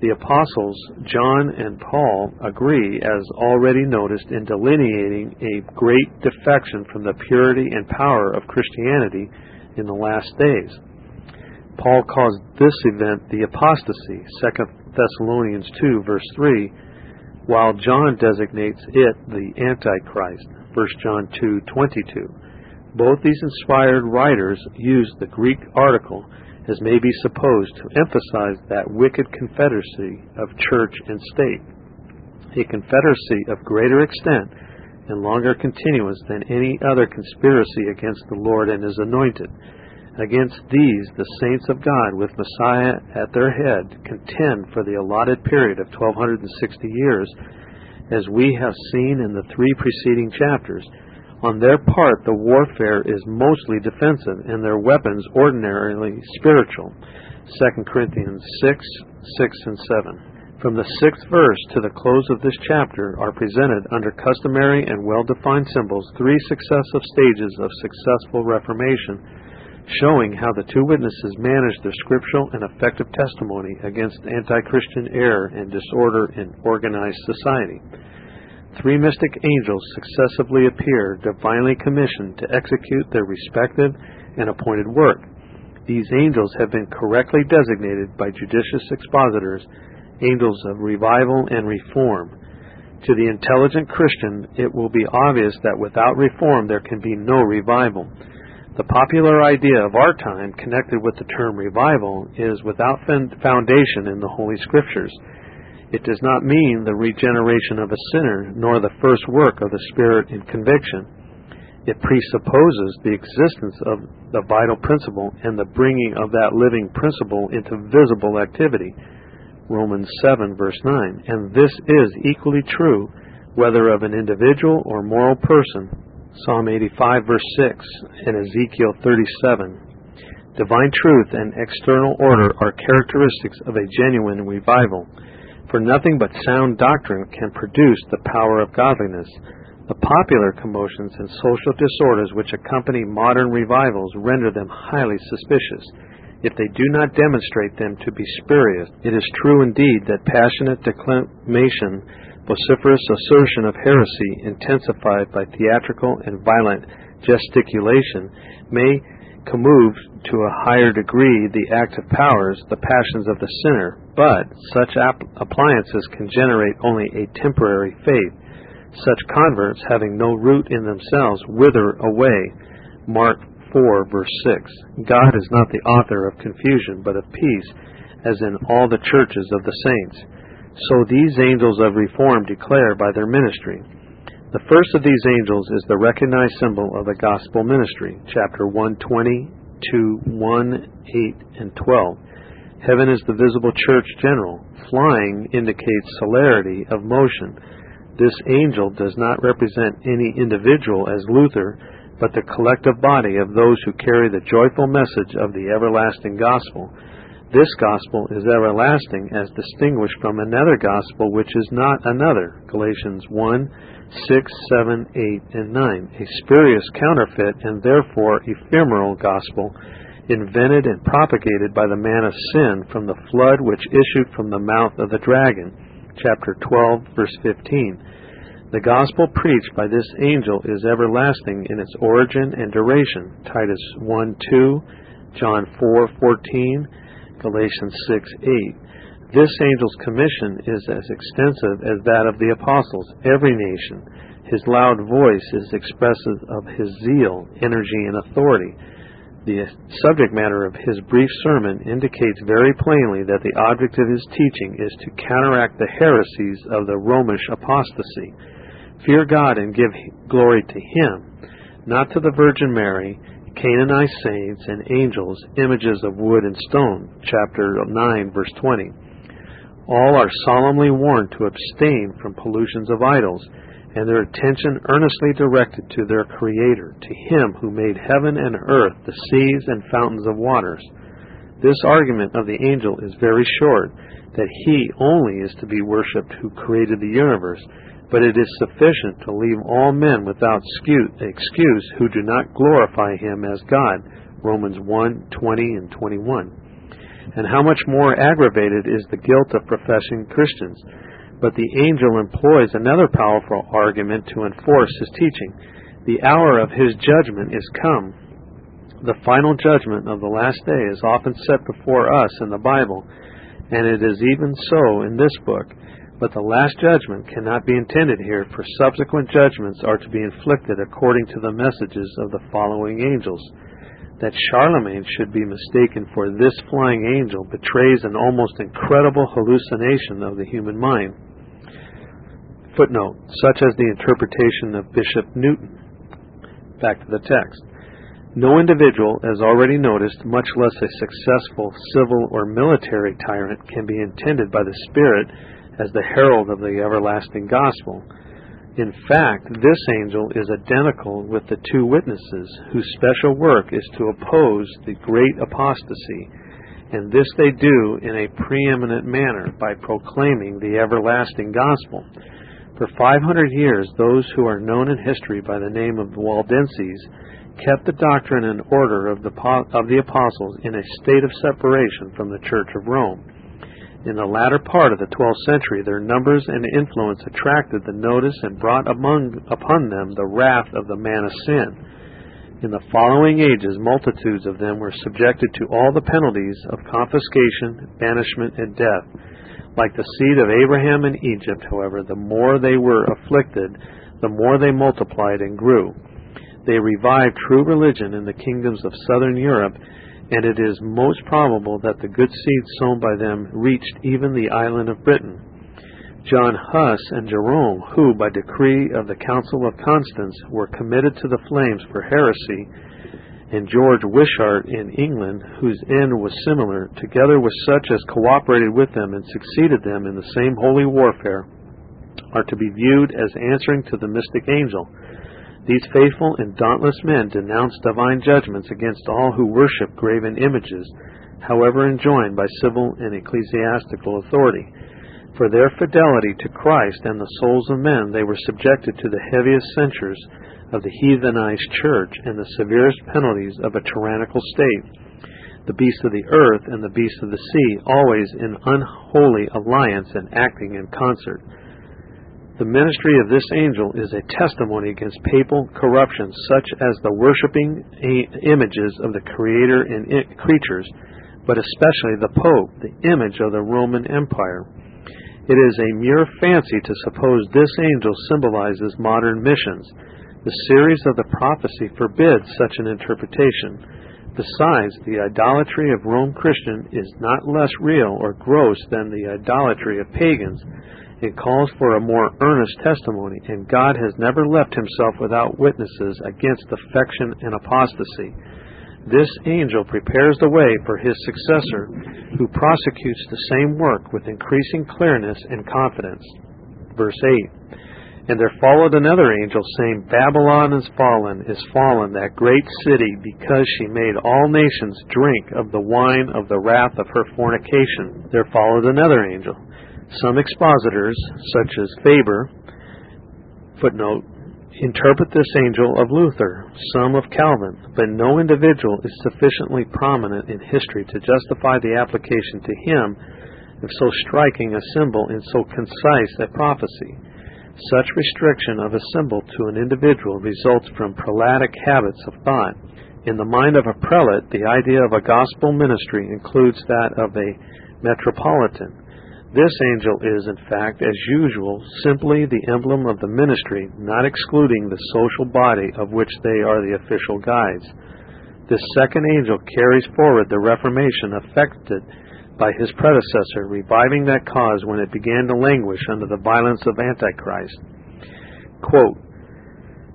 the apostles John and Paul agree, as already noticed, in delineating a great defection from the purity and power of Christianity in the last days. Paul calls this event the apostasy, 2 Thessalonians 2, verse 3, while John designates it the Antichrist, 1 John 2, 22. Both these inspired writers use the Greek article as may be supposed to emphasize that wicked confederacy of church and state, a confederacy of greater extent and longer continuance than any other conspiracy against the Lord and his anointed. Against these, the saints of God, with Messiah at their head, contend for the allotted period of 1260 years, as we have seen in the three preceding chapters on their part, the warfare is mostly defensive, and their weapons ordinarily spiritual. 2 Corinthians 6, 6 and 7. From the sixth verse to the close of this chapter are presented under customary and well defined symbols three successive stages of successful reformation, showing how the two witnesses managed their scriptural and effective testimony against anti Christian error and disorder in organized society three mystic angels successively appear, divinely commissioned to execute their respective and appointed work. These angels have been correctly designated by judicious expositors angels of revival and reform. To the intelligent Christian, it will be obvious that without reform there can be no revival. The popular idea of our time connected with the term revival is without foundation in the Holy Scriptures. It does not mean the regeneration of a sinner, nor the first work of the Spirit in conviction. It presupposes the existence of the vital principle and the bringing of that living principle into visible activity. Romans 7, verse 9. And this is equally true whether of an individual or moral person. Psalm 85, verse 6, and Ezekiel 37. Divine truth and external order are characteristics of a genuine revival. For nothing but sound doctrine can produce the power of godliness. The popular commotions and social disorders which accompany modern revivals render them highly suspicious. If they do not demonstrate them to be spurious, it is true indeed that passionate declamation, vociferous assertion of heresy, intensified by theatrical and violent gesticulation, may commove to a higher degree the active powers, the passions of the sinner, but such appliances can generate only a temporary faith. Such converts, having no root in themselves, wither away. Mark 4, verse 6. God is not the author of confusion, but of peace, as in all the churches of the saints. So these angels of reform declare by their ministry. The first of these angels is the recognized symbol of the gospel ministry, chapter 120 to 1, 8, and 12. Heaven is the visible church general. Flying indicates celerity of motion. This angel does not represent any individual as Luther, but the collective body of those who carry the joyful message of the everlasting gospel. This gospel is everlasting as distinguished from another gospel which is not another. Galatians 1 6, 7, 8, and 9. A spurious counterfeit and therefore ephemeral gospel invented and propagated by the man of sin from the flood which issued from the mouth of the dragon. Chapter 12, verse 15. The gospel preached by this angel is everlasting in its origin and duration. Titus 1 2, John 4 14, Galatians 6 8. This angel's commission is as extensive as that of the apostles. Every nation, his loud voice is expressive of his zeal, energy, and authority. The subject matter of his brief sermon indicates very plainly that the object of his teaching is to counteract the heresies of the Romish apostasy. Fear God and give glory to him, not to the Virgin Mary, canonized saints, and angels, images of wood and stone. Chapter 9, verse 20. All are solemnly warned to abstain from pollutions of idols and their attention earnestly directed to their Creator, to Him who made heaven and earth, the seas and fountains of waters. This argument of the angel is very short, that He only is to be worshipped who created the universe, but it is sufficient to leave all men without excuse who do not glorify Him as God. Romans 1 20 and 21. And how much more aggravated is the guilt of professing Christians but the angel employs another powerful argument to enforce his teaching. The hour of his judgment is come. The final judgment of the last day is often set before us in the Bible, and it is even so in this book. But the last judgment cannot be intended here, for subsequent judgments are to be inflicted according to the messages of the following angels. That Charlemagne should be mistaken for this flying angel betrays an almost incredible hallucination of the human mind. Footnote, such as the interpretation of Bishop Newton. Back to the text. No individual, as already noticed, much less a successful civil or military tyrant, can be intended by the Spirit as the herald of the everlasting gospel. In fact, this angel is identical with the two witnesses, whose special work is to oppose the great apostasy, and this they do in a preeminent manner by proclaiming the everlasting gospel. For 500 years, those who are known in history by the name of the Waldenses kept the doctrine and order of the, of the apostles in a state of separation from the Church of Rome. In the latter part of the 12th century, their numbers and influence attracted the notice and brought among, upon them the wrath of the man of sin. In the following ages, multitudes of them were subjected to all the penalties of confiscation, banishment, and death like the seed of Abraham in Egypt, however, the more they were afflicted, the more they multiplied and grew. They revived true religion in the kingdoms of southern Europe, and it is most probable that the good seed sown by them reached even the island of Britain. John Huss and Jerome, who, by decree of the Council of Constance, were committed to the flames for heresy, and George Wishart in England, whose end was similar, together with such as cooperated with them and succeeded them in the same holy warfare, are to be viewed as answering to the mystic angel. These faithful and dauntless men denounce divine judgments against all who worship graven images, however enjoined by civil and ecclesiastical authority. For their fidelity to Christ and the souls of men, they were subjected to the heaviest censures of the heathenized church and the severest penalties of a tyrannical state. The beasts of the earth and the beasts of the sea, always in unholy alliance and acting in concert. The ministry of this angel is a testimony against papal corruption, such as the worshipping images of the Creator and creatures, but especially the Pope, the image of the Roman Empire. It is a mere fancy to suppose this angel symbolizes modern missions the series of the prophecy forbids such an interpretation. Besides, the idolatry of Rome Christian is not less real or gross than the idolatry of pagans. It calls for a more earnest testimony, and God has never left himself without witnesses against defection and apostasy. This angel prepares the way for his successor, who prosecutes the same work with increasing clearness and confidence. Verse 8 And there followed another angel, saying, Babylon is fallen, is fallen, that great city, because she made all nations drink of the wine of the wrath of her fornication. There followed another angel. Some expositors, such as Faber, footnote, interpret this angel of Luther, some of Calvin, but no individual is sufficiently prominent in history to justify the application to him of so striking a symbol in so concise a prophecy. Such restriction of a symbol to an individual results from prelatic habits of thought. In the mind of a prelate, the idea of a gospel ministry includes that of a metropolitan. This angel is, in fact, as usual, simply the emblem of the ministry, not excluding the social body of which they are the official guides. This second angel carries forward the Reformation effected by his predecessor, reviving that cause when it began to languish under the violence of Antichrist. Quote,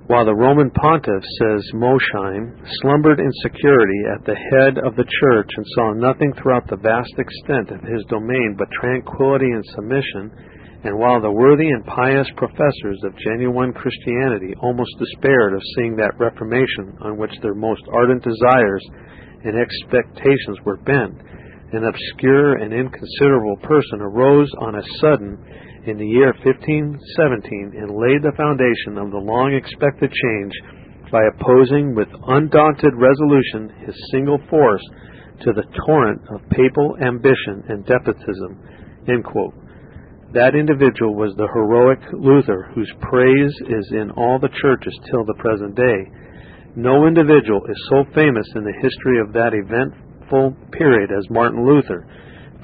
while the Roman pontiff, says Mosheim, slumbered in security at the head of the church and saw nothing throughout the vast extent of his domain but tranquility and submission, and while the worthy and pious professors of genuine Christianity almost despaired of seeing that reformation on which their most ardent desires and expectations were bent, an obscure and inconsiderable person arose on a sudden in the year 1517 and laid the foundation of the long expected change by opposing with undaunted resolution his single force to the torrent of papal ambition and despotism. That individual was the heroic Luther, whose praise is in all the churches till the present day. No individual is so famous in the history of that eventful period as Martin Luther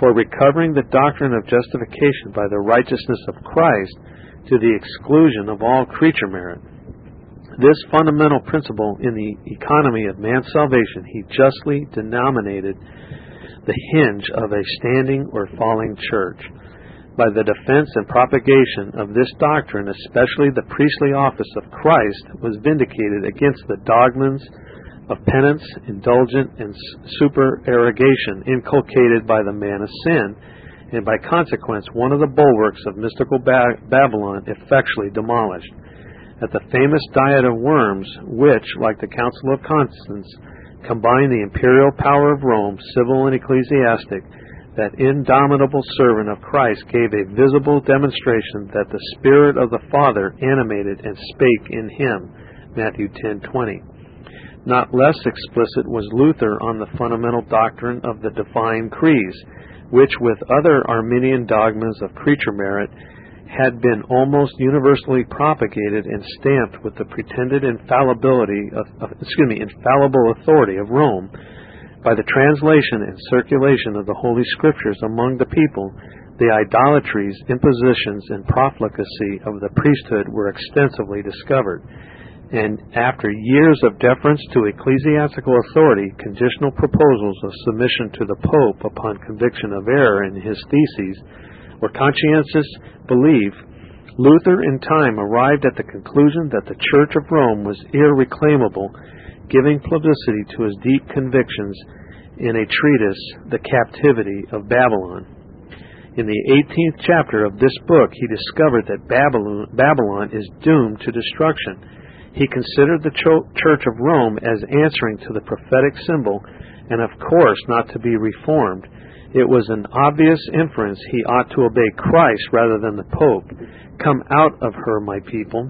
for recovering the doctrine of justification by the righteousness of Christ to the exclusion of all creature merit. This fundamental principle in the economy of man's salvation he justly denominated the hinge of a standing or falling church. By the defense and propagation of this doctrine, especially the priestly office of Christ was vindicated against the dogmas of penance, indulgent, and supererogation inculcated by the man of sin, and by consequence one of the bulwarks of mystical ba- Babylon effectually demolished. At the famous Diet of Worms, which, like the Council of Constance, combined the imperial power of Rome, civil and ecclesiastic, that indomitable servant of Christ gave a visible demonstration that the Spirit of the Father animated and spake in him. Matthew 10:20. Not less explicit was Luther on the fundamental doctrine of the divine creeds, which, with other Arminian dogmas of creature merit, had been almost universally propagated and stamped with the pretended infallibility of, of, excuse me, infallible authority of Rome. By the translation and circulation of the Holy Scriptures among the people, the idolatries, impositions, and profligacy of the priesthood were extensively discovered and after years of deference to ecclesiastical authority, conditional proposals of submission to the Pope upon conviction of error in his theses, or conscientious belief, Luther in time arrived at the conclusion that the Church of Rome was irreclaimable, giving publicity to his deep convictions in a treatise, The Captivity of Babylon. In the 18th chapter of this book, he discovered that Babylon, Babylon is doomed to destruction he considered the Church of Rome as answering to the prophetic symbol and, of course, not to be reformed. It was an obvious inference he ought to obey Christ rather than the Pope. Come out of her, my people.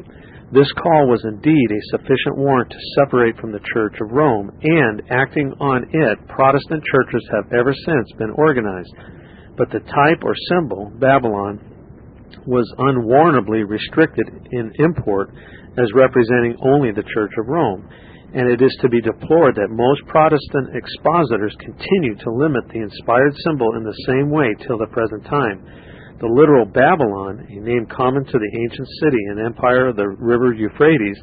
This call was indeed a sufficient warrant to separate from the Church of Rome, and, acting on it, Protestant churches have ever since been organized. But the type or symbol, Babylon, was unwarrantably restricted in import as representing only the Church of Rome, and it is to be deplored that most Protestant expositors continue to limit the inspired symbol in the same way till the present time. The literal Babylon, a name common to the ancient city and empire of the river Euphrates,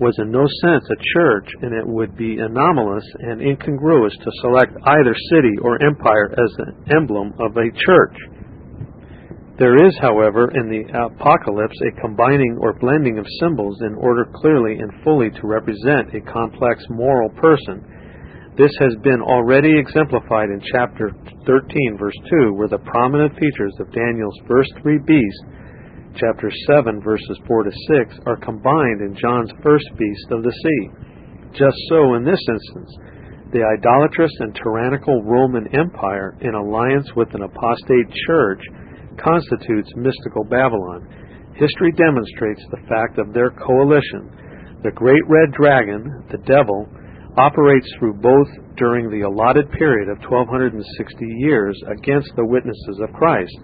was in no sense a church, and it would be anomalous and incongruous to select either city or empire as an emblem of a church. There is, however, in the Apocalypse a combining or blending of symbols in order clearly and fully to represent a complex moral person. This has been already exemplified in chapter 13, verse 2, where the prominent features of Daniel's first three beasts chapter 7, verses 4 to 6, are combined in John's first beast of the sea. Just so in this instance, the idolatrous and tyrannical Roman Empire, in alliance with an apostate church, constitutes mystical Babylon. History demonstrates the fact of their coalition. The great red dragon, the devil, operates through both during the allotted period of 1260 years against the witnesses of Christ.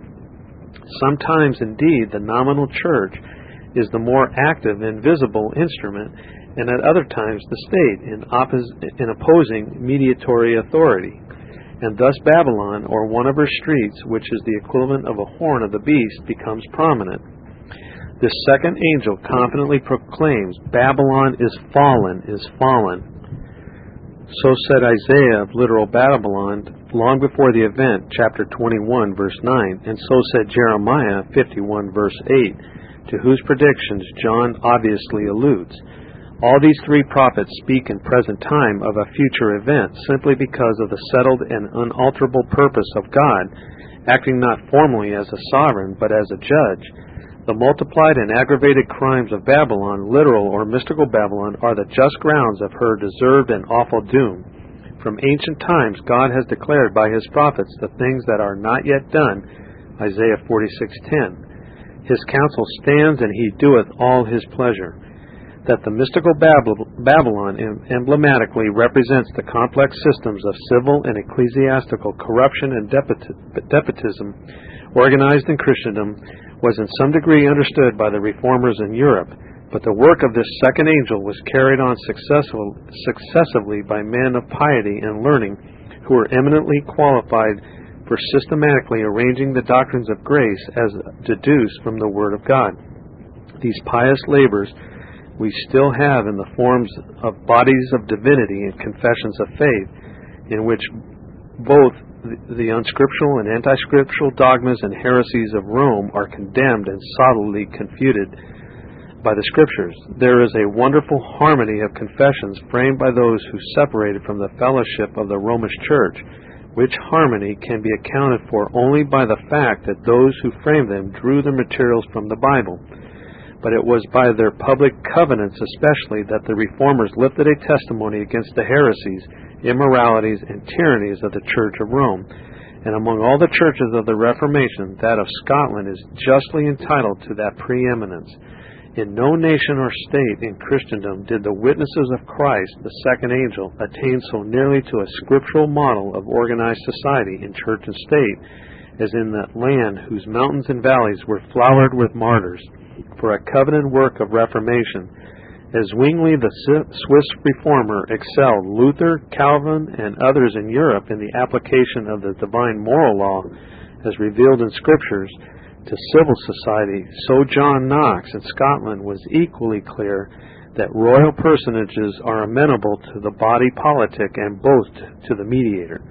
Sometimes, indeed, the nominal church is the more active and visible instrument, and at other times the state in, oppos- in opposing mediatory authority. And thus Babylon, or one of her streets, which is the equivalent of a horn of the beast, becomes prominent. This second angel confidently proclaims, Babylon is fallen, is fallen. So said Isaiah of literal Babylon long before the event, chapter 21, verse 9, and so said Jeremiah 51, verse 8, to whose predictions John obviously alludes. All these three prophets speak in present time of a future event simply because of the settled and unalterable purpose of God, acting not formally as a sovereign but as a judge. The multiplied and aggravated crimes of Babylon, literal or mystical Babylon, are the just grounds of her deserved and awful doom. From ancient times God has declared by his prophets the things that are not yet done. Isaiah 46:10. His counsel stands and he doeth all his pleasure that the mystical Babylon emblematically represents the complex systems of civil and ecclesiastical corruption and despotism organized in Christendom was in some degree understood by the reformers in Europe, but the work of this second angel was carried on successively by men of piety and learning who were eminently qualified for systematically arranging the doctrines of grace as deduced from the Word of God. These pious labors we still have in the forms of bodies of divinity and confessions of faith, in which both the unscriptural and anti-scriptural dogmas and heresies of Rome are condemned and solidly confuted by the scriptures. There is a wonderful harmony of confessions framed by those who separated from the fellowship of the Romish Church, which harmony can be accounted for only by the fact that those who framed them drew their materials from the Bible but it was by their public covenants especially that the reformers lifted a testimony against the heresies, immoralities, and tyrannies of the Church of Rome. And among all the churches of the Reformation, that of Scotland is justly entitled to that preeminence. In no nation or state in Christendom did the witnesses of Christ, the second angel, attain so nearly to a scriptural model of organized society in church and state as in that land whose mountains and valleys were flowered with martyrs for a covenant work of reformation. As Zwingli, the Swiss reformer, excelled Luther, Calvin, and others in Europe in the application of the divine moral law as revealed in Scriptures to civil society, so John Knox in Scotland was equally clear that royal personages are amenable to the body politic and both to the mediator.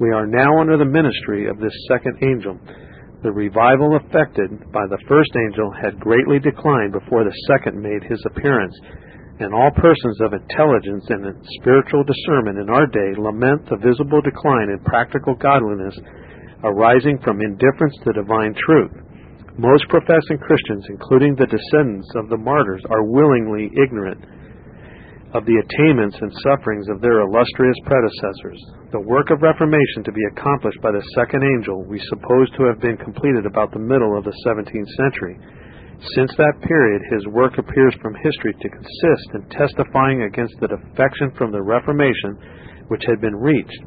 We are now under the ministry of this second angel the revival effected by the first angel had greatly declined before the second made his appearance, and all persons of intelligence and spiritual discernment in our day lament the visible decline in practical godliness arising from indifference to divine truth. Most professing Christians, including the descendants of the martyrs, are willingly ignorant of the attainments and sufferings of their illustrious predecessors. The work of reformation to be accomplished by the second angel we suppose to have been completed about the middle of the 17th century. Since that period, his work appears from history to consist in testifying against the defection from the Reformation which had been reached.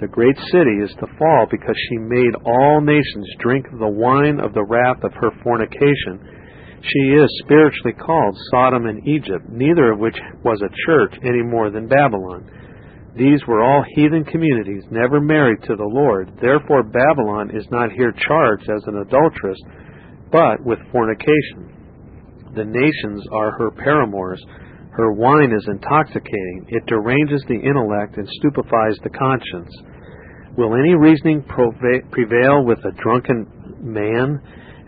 The great city is to fall because she made all nations drink the wine of the wrath of her fornication she is spiritually called Sodom and Egypt, neither of which was a church any more than Babylon. These were all heathen communities, never married to the Lord. Therefore, Babylon is not here charged as an adulteress, but with fornication. The nations are her paramours. Her wine is intoxicating. It deranges the intellect and stupefies the conscience. Will any reasoning prevail with a drunken man?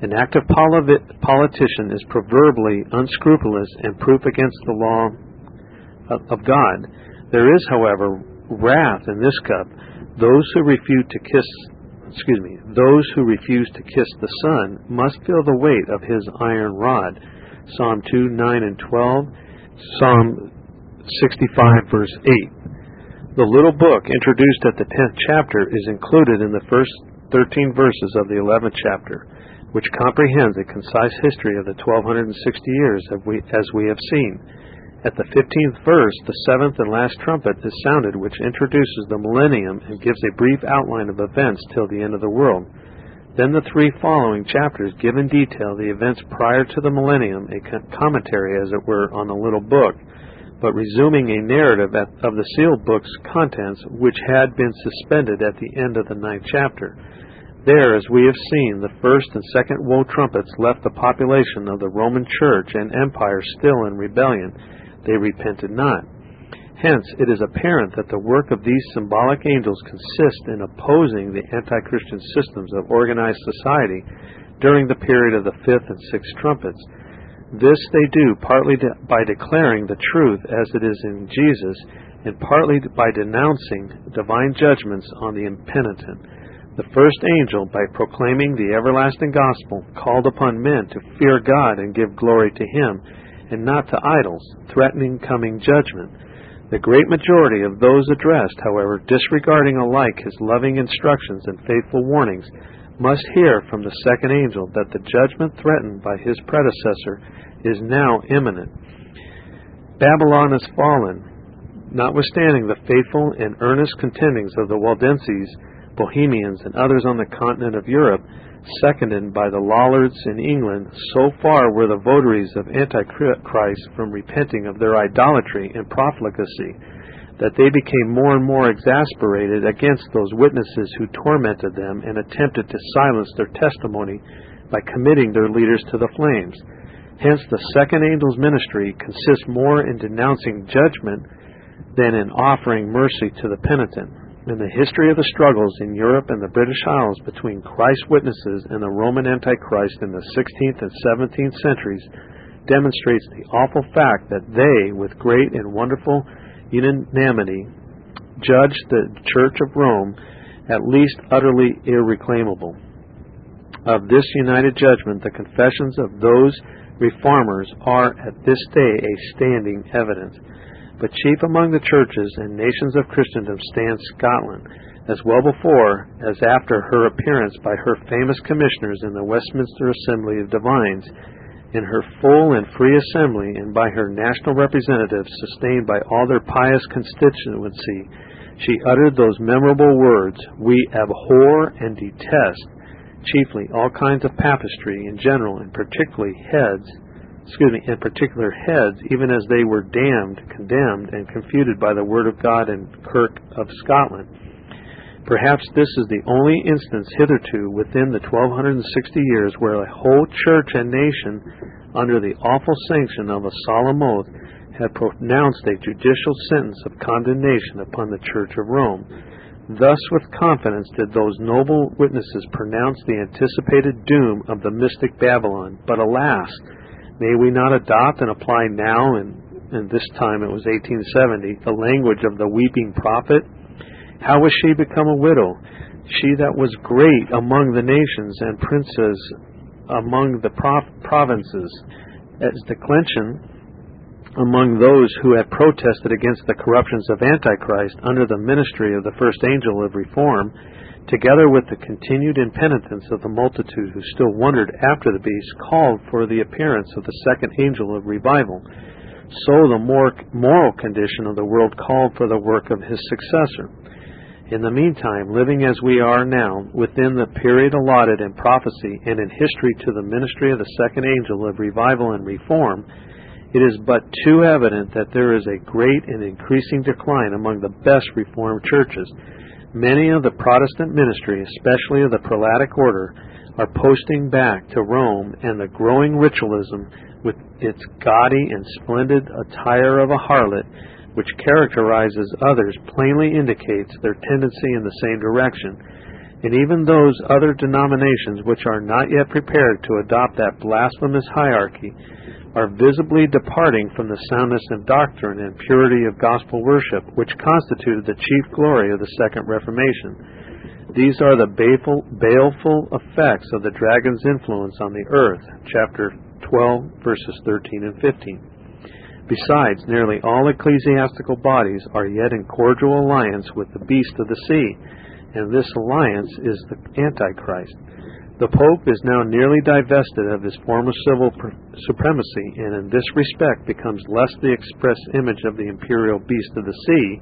An active politician is proverbially unscrupulous and proof against the law of God. There is, however, wrath in this cup. Those who refuse to kiss excuse me, those who refuse to kiss the Son must feel the weight of his iron rod. Psalm 2, 9 and 12, Psalm 65, verse 8. The little book introduced at the 10th chapter is included in the first 13 verses of the 11th chapter, which comprehends a concise history of the 1260 years as we have seen. At the 15th verse, the seventh and last trumpet is sounded, which introduces the millennium and gives a brief outline of events till the end of the world. Then the three following chapters give in detail the events prior to the millennium, a commentary, as it were, on the little book, but resuming a narrative of the sealed book's contents, which had been suspended at the end of the ninth chapter. There, as we have seen, the first and second woe trumpets left the population of the Roman Church and Empire still in rebellion. They repented not. Hence, it is apparent that the work of these symbolic angels consists in opposing the anti Christian systems of organized society during the period of the fifth and sixth trumpets. This they do partly de- by declaring the truth as it is in Jesus, and partly by denouncing divine judgments on the impenitent. The first angel, by proclaiming the everlasting gospel, called upon men to fear God and give glory to Him, and not to idols, threatening coming judgment. The great majority of those addressed, however, disregarding alike his loving instructions and faithful warnings, must hear from the second angel that the judgment threatened by his predecessor is now imminent. Babylon is fallen, notwithstanding the faithful and earnest contendings of the Waldenses, Bohemians, and others on the continent of Europe, seconded by the Lollards in England, so far were the votaries of Antichrist from repenting of their idolatry and profligacy that they became more and more exasperated against those witnesses who tormented them and attempted to silence their testimony by committing their leaders to the flames. Hence, the second angel's ministry consists more in denouncing judgment than in offering mercy to the penitent in the history of the struggles in Europe and the British Isles between Christ's witnesses and the Roman Antichrist in the 16th and 17th centuries demonstrates the awful fact that they, with great and wonderful unanimity, judged the Church of Rome at least utterly irreclaimable. Of this united judgment, the confessions of those reformers are at this day a standing evidence. But chief among the churches and nations of Christendom stands Scotland, as well before as after her appearance by her famous commissioners in the Westminster Assembly of Divines, in her full and free assembly, and by her national representatives, sustained by all their pious constituency, she uttered those memorable words, We abhor and detest, chiefly all kinds of papistry in general, and particularly heads excuse me, in particular heads, even as they were damned, condemned, and confuted by the word of God in Kirk of Scotland. Perhaps this is the only instance hitherto within the 1260 years where a whole church and nation, under the awful sanction of a solemn oath, had pronounced a judicial sentence of condemnation upon the Church of Rome. Thus, with confidence, did those noble witnesses pronounce the anticipated doom of the mystic Babylon. But alas! May we not adopt and apply now, and, and this time it was 1870, the language of the weeping prophet? How was she become a widow? She that was great among the nations and princes among the provinces, as declension among those who had protested against the corruptions of Antichrist under the ministry of the first angel of reform, together with the continued impenitence of the multitude who still wondered after the beast, called for the appearance of the second angel of revival. So the moral condition of the world called for the work of his successor. In the meantime, living as we are now, within the period allotted in prophecy and in history to the ministry of the second angel of revival and reform, it is but too evident that there is a great and increasing decline among the best Reformed churches Many of the Protestant ministry, especially of the prelatic order, are posting back to Rome, and the growing ritualism, with its gaudy and splendid attire of a harlot, which characterizes others, plainly indicates their tendency in the same direction. And even those other denominations which are not yet prepared to adopt that blasphemous hierarchy are visibly departing from the soundness of doctrine and purity of gospel worship, which constituted the chief glory of the Second Reformation. These are the baleful, baleful effects of the dragon's influence on the earth, chapter 12, verses 13 and 15. Besides, nearly all ecclesiastical bodies are yet in cordial alliance with the beast of the sea, and this alliance is the Antichrist. The Pope is now nearly divested of his former civil supremacy, and in this respect becomes less the express image of the imperial beast of the sea,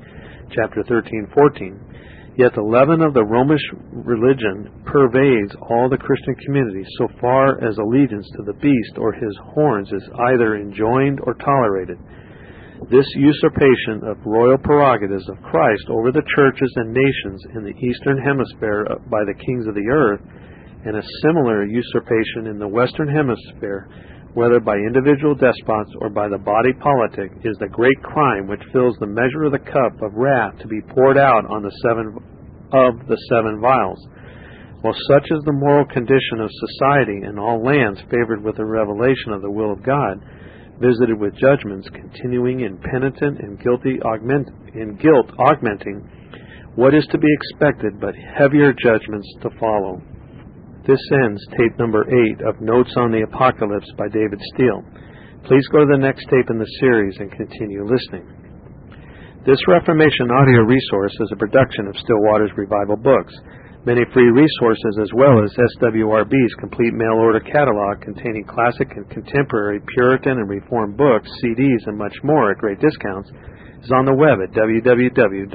chapter 13, 14. Yet the leaven of the Romish religion pervades all the Christian community so far as allegiance to the beast or his horns is either enjoined or tolerated. This usurpation of royal prerogatives of Christ over the churches and nations in the eastern hemisphere by the kings of the earth, and a similar usurpation in the western hemisphere whether by individual despots or by the body politic, is the great crime which fills the measure of the cup of wrath to be poured out on the seven of the seven vials. While such is the moral condition of society in all lands favored with the revelation of the will of God, visited with judgments continuing in penitent and guilty augment in guilt augmenting, what is to be expected but heavier judgments to follow? This ends tape number 8 of Notes on the Apocalypse by David Steele. Please go to the next tape in the series and continue listening. This Reformation audio resource is a production of Still Waters Revival Books. Many free resources, as well as SWRB's complete mail order catalog containing classic and contemporary Puritan and Reformed books, CDs, and much more at great discounts, is on the web at www.swrb.com.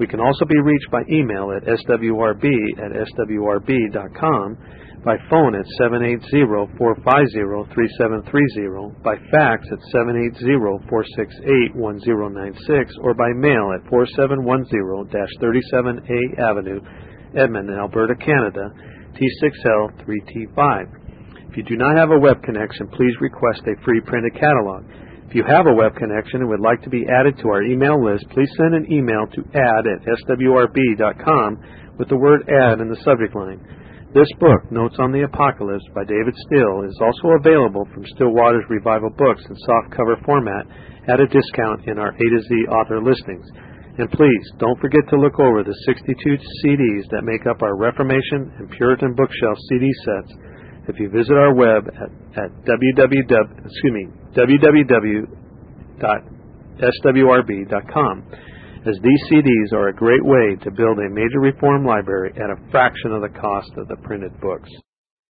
We can also be reached by email at swrb at swrb.com, by phone at 780-450-3730, by fax at 780-468-1096, or by mail at 4710-37A Avenue, Edmonton, Alberta, Canada, T6L3T5. If you do not have a web connection, please request a free printed catalog. If you have a web connection and would like to be added to our email list, please send an email to add at swrb.com with the word add in the subject line. This book, Notes on the Apocalypse by David Steele, is also available from Still Waters Revival Books in softcover format at a discount in our A to Z author listings. And please, don't forget to look over the 62 CDs that make up our Reformation and Puritan bookshelf CD sets if you visit our web at, at www, excuse me, www.swrb.com, as these CDs are a great way to build a major reform library at a fraction of the cost of the printed books.